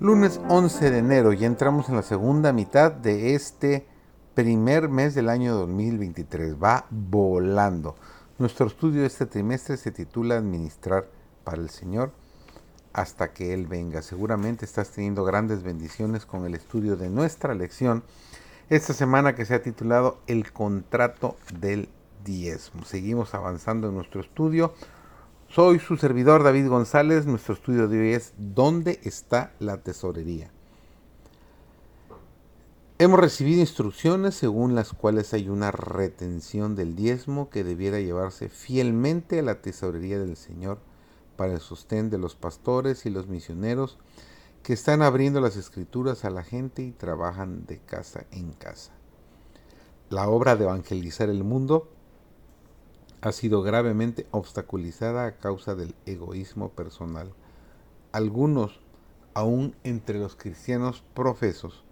Lunes 11 de enero y entramos en la segunda mitad de este primer mes del año 2023. Va volando. Nuestro estudio este trimestre se titula Administrar para el Señor hasta que Él venga. Seguramente estás teniendo grandes bendiciones con el estudio de nuestra lección esta semana que se ha titulado El contrato del diezmo. Seguimos avanzando en nuestro estudio. Soy su servidor David González. Nuestro estudio de hoy es ¿Dónde está la tesorería? Hemos recibido instrucciones según las cuales hay una retención del diezmo que debiera llevarse fielmente a la tesorería del Señor para el sostén de los pastores y los misioneros que están abriendo las escrituras a la gente y trabajan de casa en casa. La obra de evangelizar el mundo ha sido gravemente obstaculizada a causa del egoísmo personal. Algunos, aún entre los cristianos profesos,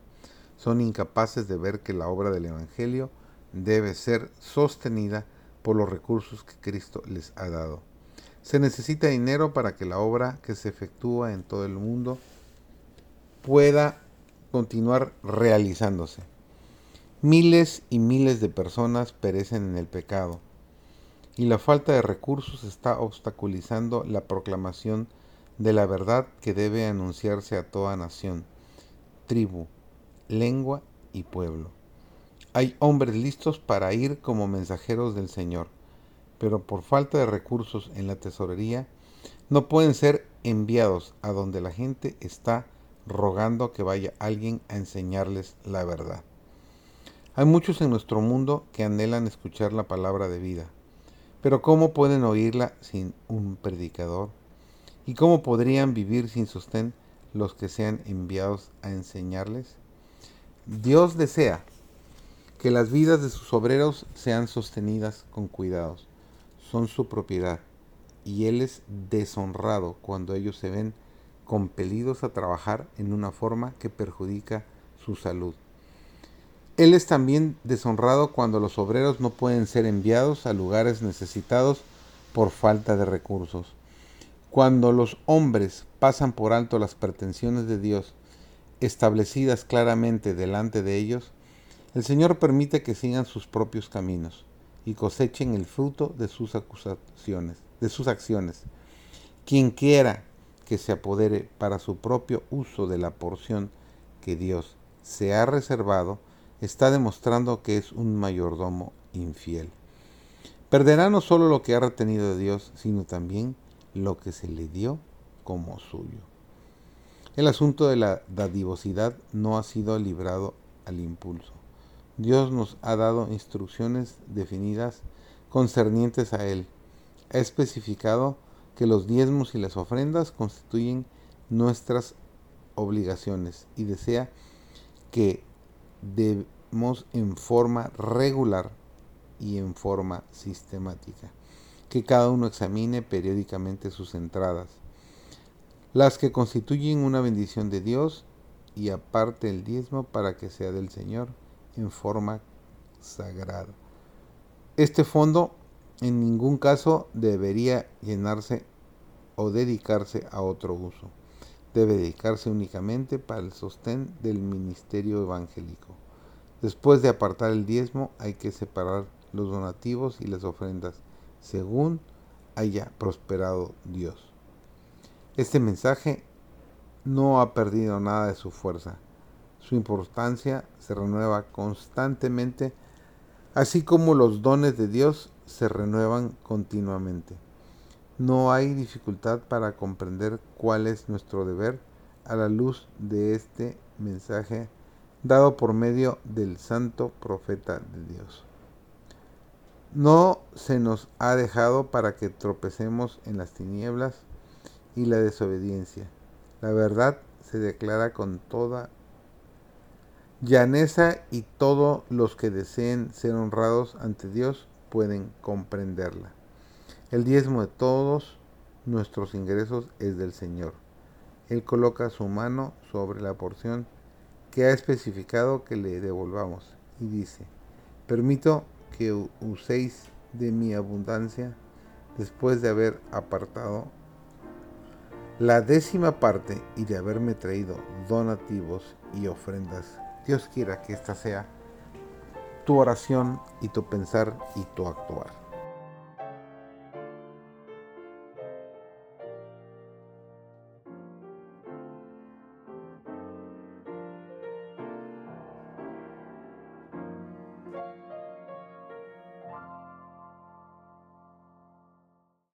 son incapaces de ver que la obra del Evangelio debe ser sostenida por los recursos que Cristo les ha dado. Se necesita dinero para que la obra que se efectúa en todo el mundo pueda continuar realizándose. Miles y miles de personas perecen en el pecado y la falta de recursos está obstaculizando la proclamación de la verdad que debe anunciarse a toda nación, tribu, lengua y pueblo. Hay hombres listos para ir como mensajeros del Señor, pero por falta de recursos en la tesorería no pueden ser enviados a donde la gente está rogando que vaya alguien a enseñarles la verdad. Hay muchos en nuestro mundo que anhelan escuchar la palabra de vida, pero ¿cómo pueden oírla sin un predicador? ¿Y cómo podrían vivir sin sostén los que sean enviados a enseñarles? Dios desea que las vidas de sus obreros sean sostenidas con cuidados. Son su propiedad y Él es deshonrado cuando ellos se ven compelidos a trabajar en una forma que perjudica su salud. Él es también deshonrado cuando los obreros no pueden ser enviados a lugares necesitados por falta de recursos. Cuando los hombres pasan por alto las pretensiones de Dios establecidas claramente delante de ellos, el Señor permite que sigan sus propios caminos y cosechen el fruto de sus acusaciones, de sus acciones. Quien quiera que se apodere para su propio uso de la porción que Dios se ha reservado, está demostrando que es un mayordomo infiel. Perderá no solo lo que ha retenido de Dios, sino también lo que se le dio como suyo. El asunto de la dadivosidad no ha sido librado al impulso. Dios nos ha dado instrucciones definidas concernientes a Él. Ha especificado que los diezmos y las ofrendas constituyen nuestras obligaciones y desea que demos en forma regular y en forma sistemática. Que cada uno examine periódicamente sus entradas, las que constituyen una bendición de Dios y aparte el diezmo para que sea del Señor en forma sagrada. Este fondo en ningún caso debería llenarse o dedicarse a otro uso debe dedicarse únicamente para el sostén del ministerio evangélico. Después de apartar el diezmo hay que separar los donativos y las ofrendas según haya prosperado Dios. Este mensaje no ha perdido nada de su fuerza. Su importancia se renueva constantemente, así como los dones de Dios se renuevan continuamente. No hay dificultad para comprender cuál es nuestro deber a la luz de este mensaje dado por medio del santo profeta de Dios. No se nos ha dejado para que tropecemos en las tinieblas y la desobediencia. La verdad se declara con toda llaneza y todos los que deseen ser honrados ante Dios pueden comprenderla. El diezmo de todos nuestros ingresos es del Señor. Él coloca su mano sobre la porción que ha especificado que le devolvamos y dice, permito que uséis de mi abundancia después de haber apartado la décima parte y de haberme traído donativos y ofrendas. Dios quiera que esta sea tu oración y tu pensar y tu actuar.